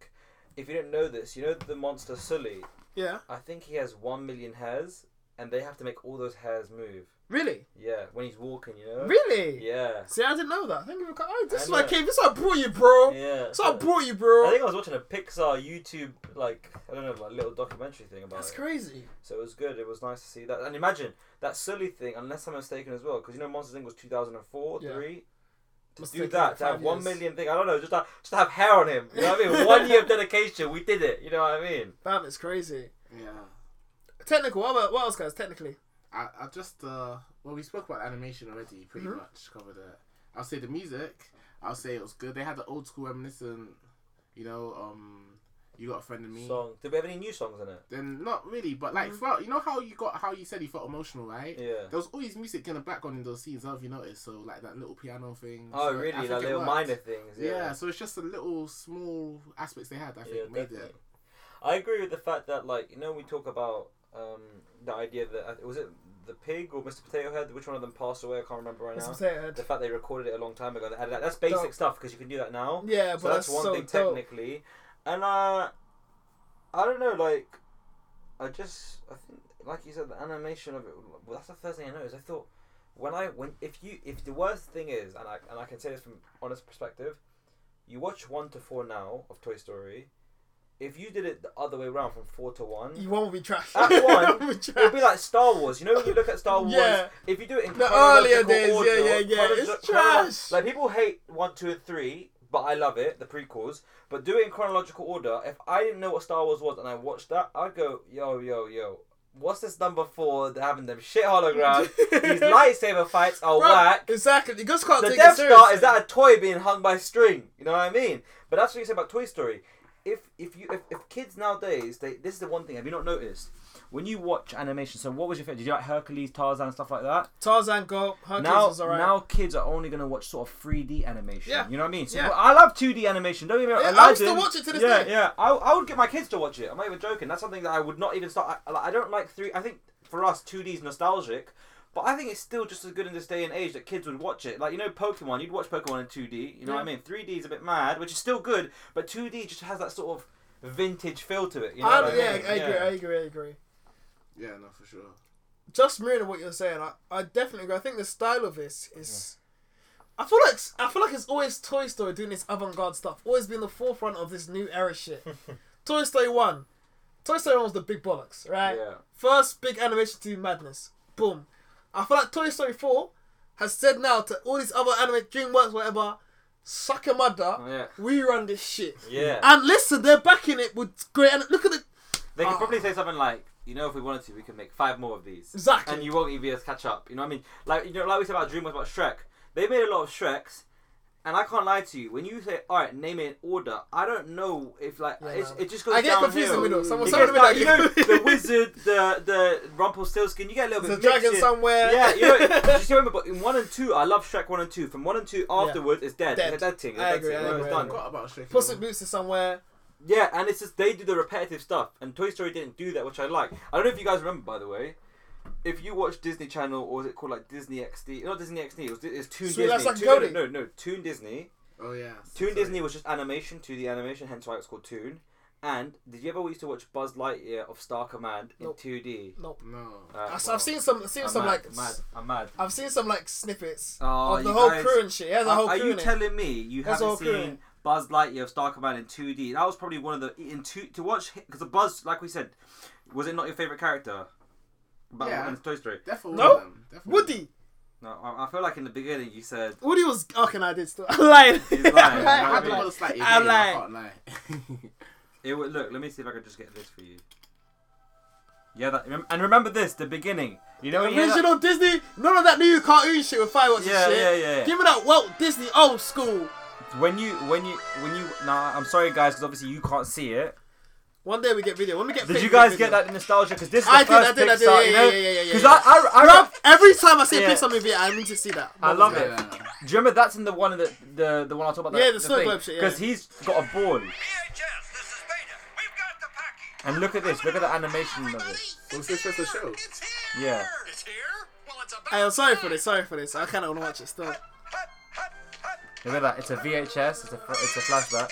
If you didn't know this, you know the monster Sully. Yeah, I think he has one million hairs, and they have to make all those hairs move. Really, Yeah, when he's walking, you know. really. Yeah. See, I didn't know that. Thank you for coming. Oh, this I is why I know. came. This is why I brought you, bro. Yeah. So is I brought you, bro. I think I was watching a Pixar YouTube like I don't know like little documentary thing about That's it. crazy. So it was good. It was nice to see that. And imagine that Sully thing, unless I'm mistaken as well, because you know Monsters Inc was 2004, Yeah. three. To Must do that, to have years. million thing, I don't know, just to, just to have hair on him. You know what I mean? [laughs] one year of dedication, we did it. You know what I mean? Damn, it's crazy. Yeah. Technical. What, about, what else, guys? Technically, I, I just uh well we spoke about animation already pretty Mhm. much covered it. I'll say the music. I'll say it was good. They had the old school reminiscent, you know, um, you got a friend in me. Song. Did we have any new songs in it? Then not really, but like Mhm. throughout, you know how you got how you said you felt emotional, right? Yeah. There was always music in the background in those scenes. Have you noticed? So like that little piano thing. Oh, so really? Like little worked. minor things. Yeah. Yeah. so it's just the little small aspects they had. I think Yeah, made definitely. it. I agree with the fact that, like, you know, we talk about um, the idea that uh, was it the pig or Mr. Potato Head? Which one of them passed away? I can't remember right Mr. now. Potato Head. The fact they recorded it a long time ago. They added that. That's basic Dope. stuff because you can do that now. Yeah, but that's, that's, one so thing dope. technically, and uh, I don't know, like, I just I think, like you said, the animation of it. Well, that's the first thing I noticed. I thought when I when if you if the worst thing is, and I and I can say this from honest perspective, you watch one to four now of Toy Story. If you did it the other way around from four to one, You won't be trash. At [laughs] one, It'll be like Star Wars. You know when you look at Star Wars, Yeah. if you do it in The earlier days, order, yeah, yeah, yeah, it's trash. Like people hate one, two, and three, but I love it, the prequels. But do it in chronological order. If I didn't know what Star Wars was and I watched that, I'd go, yo, yo, yo. What's this number four? They're having them shit holograms. [laughs] These lightsaber fights are whack. Exactly. You just can't The take Death Star is that a toy being hung by string? You know what I mean? But that's what you say about Toy Story. If if you if, if kids nowadays, they this is the one thing. Have you not noticed? When you watch animation, so what was your favorite? Did you like Hercules, Tarzan, and stuff like that? Tarzan go. Hercules now, was alright. now kids are only gonna watch sort of 3D animation. Yeah. You know what I mean? So Yeah. I love 2D animation. Don't get me wrong. Yeah, I Aladdin, would still watch it to this yeah, day. Yeah, I, I would get my kids to watch it. I'm not even joking. That's something that I would not even start. I, I don't like three. I think for us, 2D is nostalgic. But I think it's still just as good in this day and age that kids would watch it. Like you know, Pokemon, you'd watch Pokemon in 2D. You know what I mean? 3D is a bit mad, which is still good, but 2D just has that sort of vintage feel to it. You know I, what I yeah, mean? I agree. I agree. I agree. Yeah, no, for sure. Just mirroring what you're saying, I, I definitely agree. I think the style of this is. I feel like I feel like it's always Toy Story doing this avant-garde stuff. Always been the forefront of this new era shit. [laughs] Toy Story one, Toy Story one was the big bollocks, right? Yeah. First big animation to madness. Boom. I feel like Toy Story 4 has said now to all these other anime DreamWorks, whatever, suck a mother. Yeah. We run this shit. Yeah. And listen, they're backing it with great. And look at it. They could Ah. probably say something like, you know, if we wanted to, we could make five more of these. Exactly. And you won't even be able to catch up. You know what I mean? Like you know, like we said about DreamWorks about Shrek. They made a lot of Shreks, and I can't lie to you. When you say, "All right, name it in order," I don't know if like Yeah, it's, man. it just goes I get downhill. confused in the middle. Someone, It someone in gets the down- middle. you know, the wizard, the the Rumpelstiltskin. You get a little There's bit a dragon in. somewhere. Yeah, you know, [laughs] you see what I mean? But in one and two, I love Shrek one and two. From one and two afterwards, it's dead. Dead. It's a dead thing. It's I a dead thing. I You know, agree, it's I done. agree. Forgot about Shrek. Puss you in. Boots is somewhere. Yeah, and it's just they do the repetitive stuff, and Toy Story didn't do that, which I like. I don't know if you guys remember, by the way. If you watch Disney Channel, or was it called like Disney XD? Not Disney XD. It was it's Toon Suite Life Disney. Like Toon, Cody. no, no, Toon Disney. Oh yeah. Toon Sorry. Disney was just animation to the animation, hence why it's called Toon. And did you ever used to watch Buzz Lightyear of Star Command in Nope. 2D? Nope. No. Uh, I've, well, I've seen some, seen I'm some mad, like, I'm mad. I'm mad. I've seen some like snippets Oh, of the whole guys- crew and shit. It has a Are, whole are you in it. telling me you There's haven't seen it. Buzz Lightyear of Star Command in 2D? That was probably one of the in two to watch because the Buzz, like we said, was it not your favorite character? But Yeah. in Toy Story. Definitely. No? one of them. Definitely. Woody. No, I, I feel like in the beginning you said Woody was. Oh, okay, no, I did still. [laughs] I'm lying. He's lying, [laughs] I'm you know lying. I I mean? mean, most likely I'm game, I like- can't lie. [laughs] it would look. Let me see if I can just get this for you. Yeah, that, and remember this: the beginning. You know, when you hear that- Original Disney, none of that new cartoon shit with fireworks Yeah, and shit. yeah, yeah, yeah. Give me that Walt Disney old school. when you when you when you. Nah, I'm sorry, guys, because obviously you can't see it. One day we get video. When we get Did fit, you guys video. get that nostalgia? Because this is I the did, I first did, I did, Pixar, yeah, you know? yeah, yeah, yeah, yeah, Because yeah. I, I, I, Bruv, every time I see Yeah. a Pixar movie, I need to see that. I love it. Do you remember that's in the one of the the, the one I talked about? Yeah, the Snow Globe shit, yeah. Because he's got a ball. VHS, this is Beta. We've got the package. And look at this. Look at the animation of it. Was this just a show? Yeah. It's here. Well, it's about Hey, I'm sorry for this. Sorry for this. I kind of want to watch it still. Look at that. It's a VHS. It's a it's a flashback.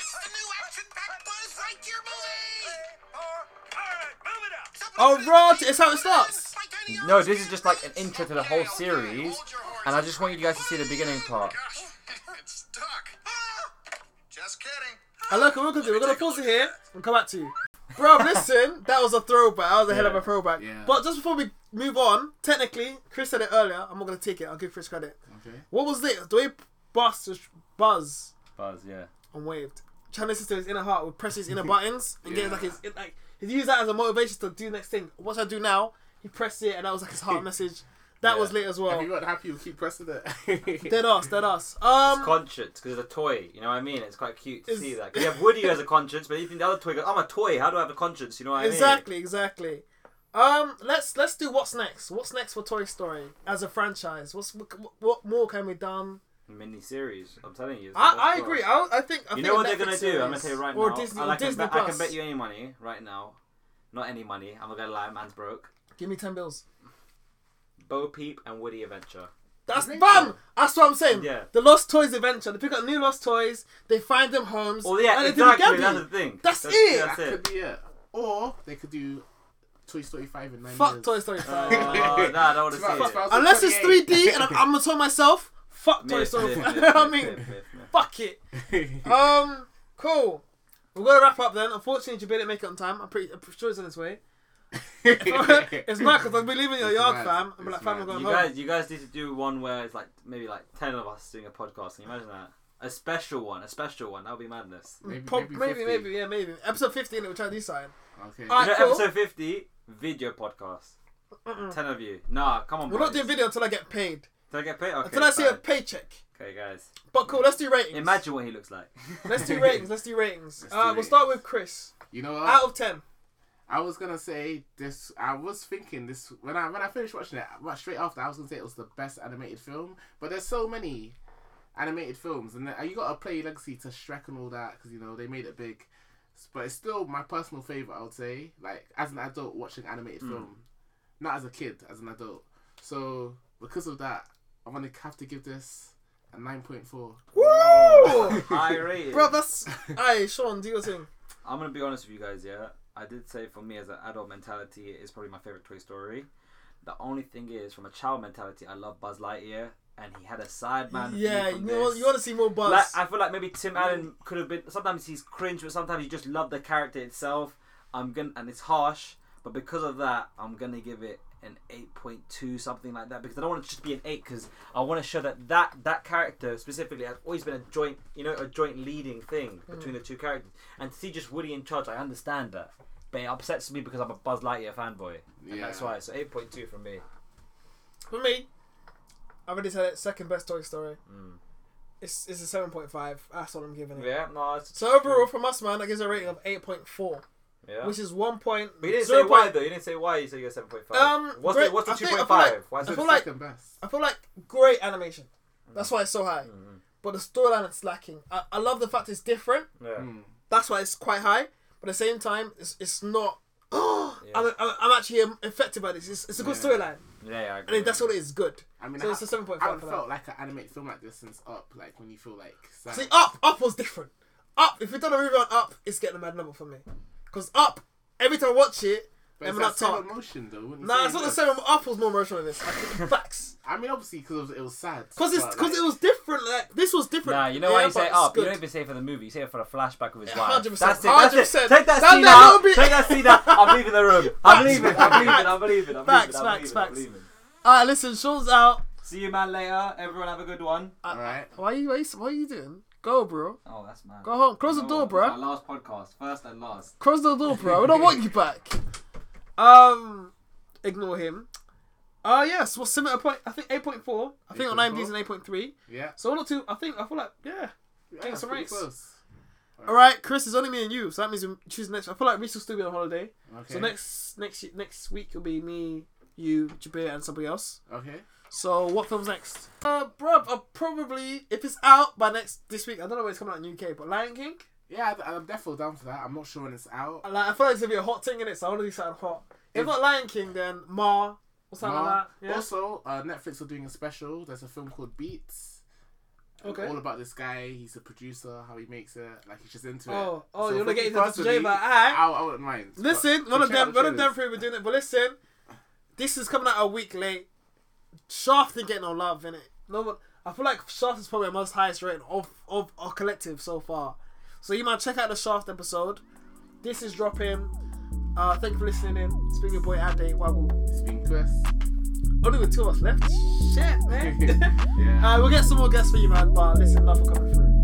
Oh, right, it's how it starts. No, this is just like an intro to the whole series, and I just want you guys to see the beginning part. It's stuck. Just kidding. And look, we're gonna do. We're gonna pause it here and come back to you. Bro, listen, that was a throwback. That was a hell of a throwback. Yeah. But just before we move on, technically, Chris said it earlier. I'm not gonna take it. I'll give Chris credit. Okay. What was it? The way Buzz was Buzz Buzz, yeah. and waved, trying to listen to his inner heart, would press his inner buttons and get Yeah. like his like he used that as a motivation to do the next thing. What should I do now? He pressed it, and that was like his heart [laughs] message. That Yeah. was lit as If well. you got happy, you keep pressing it. [laughs] Dead us, dead us. Um, Conscience, because it's a toy. You know what I mean? It's quite cute to Is- see that. 'Cause [laughs] you have Woody as a conscience, but even the other toy goes, "I'm a toy. How do I have a conscience?" You know what I mean? Exactly, exactly. Um, let's let's do what's next. What's next for Toy Story as a franchise? What's what, what more can be done? Mini series. I'm telling you. I, I agree. I, I think. I You think know what a they're gonna Netflix do? I'm gonna series tell you right or now. Disney, I, or like can Disney bet, I can bet you any money right now. Not any money. I'm not gonna lie. Man's broke. Give me ten bills. Bo Peep and Woody Adventure. That's You bam. so? That's what I'm saying. Yeah. The Lost Toys adventure. They pick up new Lost Toys. They find them homes. Oh yeah, and they do exactly. That's the thing. That's it. That's that it. could be it. Or they could do Toy Story 5 in 9 Fuck years. Toy Story Oh, five. Uh, nah, I don't want to [laughs] see it. Unless it's 3D, and I'm, I'm gonna tell myself, fuck Toy Myth, Story. myth, 5. myth, [laughs] I mean, myth, myth, myth. fuck it. [laughs] Um, cool. We're gonna wrap up then. Unfortunately, Jabir didn't make it on time. I'm pretty, I'm pretty sure he's on his way. [laughs] it's mad because I'll be leaving your yard, mad. fam. I'm like, fam, I'm going You home. guys, you guys need to do one where it's like maybe like ten of us doing a podcast. Can you imagine that? A special one, a special one. That would be madness. Maybe, Prob- maybe, maybe, maybe, yeah, maybe. Episode 15, we'll try this side. Okay. Alright. you know, cool. episode fifty, video podcast. Ten of you. Nah, come on. We're not boys. doing video until I get paid. Did I get paid? Okay. Until I see a fine. paycheck. Okay, guys. But cool, let's do ratings. Imagine what he looks like. [laughs] Let's do [laughs] ratings. Let's do ratings. Let's do uh, we'll ratings. start with Chris. You know what? Out of 10. I was gonna say this. I was thinking this when I when I finished watching it. Right straight after, I was gonna say it was the best animated film. But there's so many animated films, and you gotta play legacy to Shrek and all that because you know they made it big. But it's still my personal favorite. I would say, like as an adult watching animated film, not as a kid, as an adult. So because of that, I'm gonna have to give this a nine point four. Woo! [laughs] High rated. Bro, that's. Aye, Sean, do your thing. I'm gonna be honest with you guys. Yeah, I did say for me as an adult mentality, it is probably my favorite Toy Story. The only thing is, from a child mentality, I love Buzz Lightyear, and he had a sideman. view Yeah, from you, know, this. you want to see more buzz. Like, I feel like maybe Tim Allen could have been. Sometimes he's cringe, but sometimes you just love the character itself. I'm gonna, and it's harsh, but because of that, I'm gonna give it an 8.2, something like that, because I don't want it to just be an 8, because I want to show that that that character specifically has always been a joint, you know, a joint leading thing between the two characters. And to see just Woody in charge, I understand that, but it upsets me because I'm a Buzz Lightyear fanboy, and Yeah. that's why. So 8.2 from me. For me, I already said it. Second best Toy Story. Mm. It's it's a seven point five. That's what I'm giving it. Yeah, no. It's, So overall, from us, man, that gives a rating of eight point four, yeah. which is one point. But you didn't zero say why though. You didn't say why. You said you got seven point five. Um, what's great- the what's the I two think- I point feel like- Why is I it? feel like- second best. I feel like great animation. That's why it's so high. Mm, But the storyline is lacking. I, I love the fact it's different. yeah. Mm. that's why it's quite high. But at the same time, it's it's not. [gasps] Oh, Yeah. I'm, I'm, I'm actually um, affected by this. It's, it's a good Yeah. storyline. Yeah, yeah. I I agree. mean, that's what it is. Good. I mean, So I, it's a 7.5 I haven't felt like an animated film like this since Up. Like when you feel like sad. See, Up, Up was different. Up, if we done a movie on Up, it's getting a mad number for me. Because Up, every time I watch it, but it's not that same talk. emotion though. wouldn't Nah, it's not the same. Up was more emotional than this. I think [laughs] facts. I mean, obviously because it was, it was sad. Because it's because like, it was different. Like this was different. Nah, you know yeah, why you say up? Good. You don't even say it for the movie. You say it for the flashback of his Yeah, wife. 100%, That's it. That's 100%. Take that That's scene out. little Take that scene out. [laughs] I'm leaving the room. I'm leaving. I'm leaving. I'm leaving. I'm Facts, leaving. I'm leaving. facts. I'm leaving. All right, listen. Sean's out. See you, man. Later. Everyone have a good one. Uh, all right. Why are you? Why you? What are you doing? Go, bro. Oh, that's mad. Go home. Close the No, door, it's our bro. last podcast, first and last. Close the door, bro. We don't want you back. [laughs] Um, ignore him. Uh yes. What's similar point? I think eight point four. I think on 8.4. IMDb's an eight point three. Yeah. So not too. I think I feel like yeah. yeah some pretty rates. close. All right, Chris. It's only me and you, so that means we choose next. I feel like Reese will still be on holiday. Okay. So next next next week will be me, you, Jabir, and somebody else. Okay. So what film's next? Uh, bruv, I'll probably if it's out by next this week. I don't know when it's coming out in UK, but Lion King. Yeah, I- I'm definitely down for that. I'm not sure when it's out. Like I feel like it's gonna be a hot thing in it, so I want to do something hot. If, If- not Lion King, then Ma or something Nah. like that. Yeah. Also, uh, Netflix are doing a special. There's a film called Beats. Okay. All about this guy. He's a producer. How he makes it. Like he's just into Oh, it. oh, So you wanna get into J, but alright. I, I wouldn't mind. Listen, one of them, the one of them three were doing it. But listen, this is coming out a week late. Shaft didn't get no love in it. No one. I feel like Shaft is probably the most highest rated of of our collective so far. So you might check out the Shaft episode. This is dropping. Uh, thank you for listening in. It's been your boy Ade Waggle. It's been Chris. Only with two of us left. Shit, man. [laughs] yeah. [laughs] uh, we'll get some more guests for you, man. But listen, love for coming through.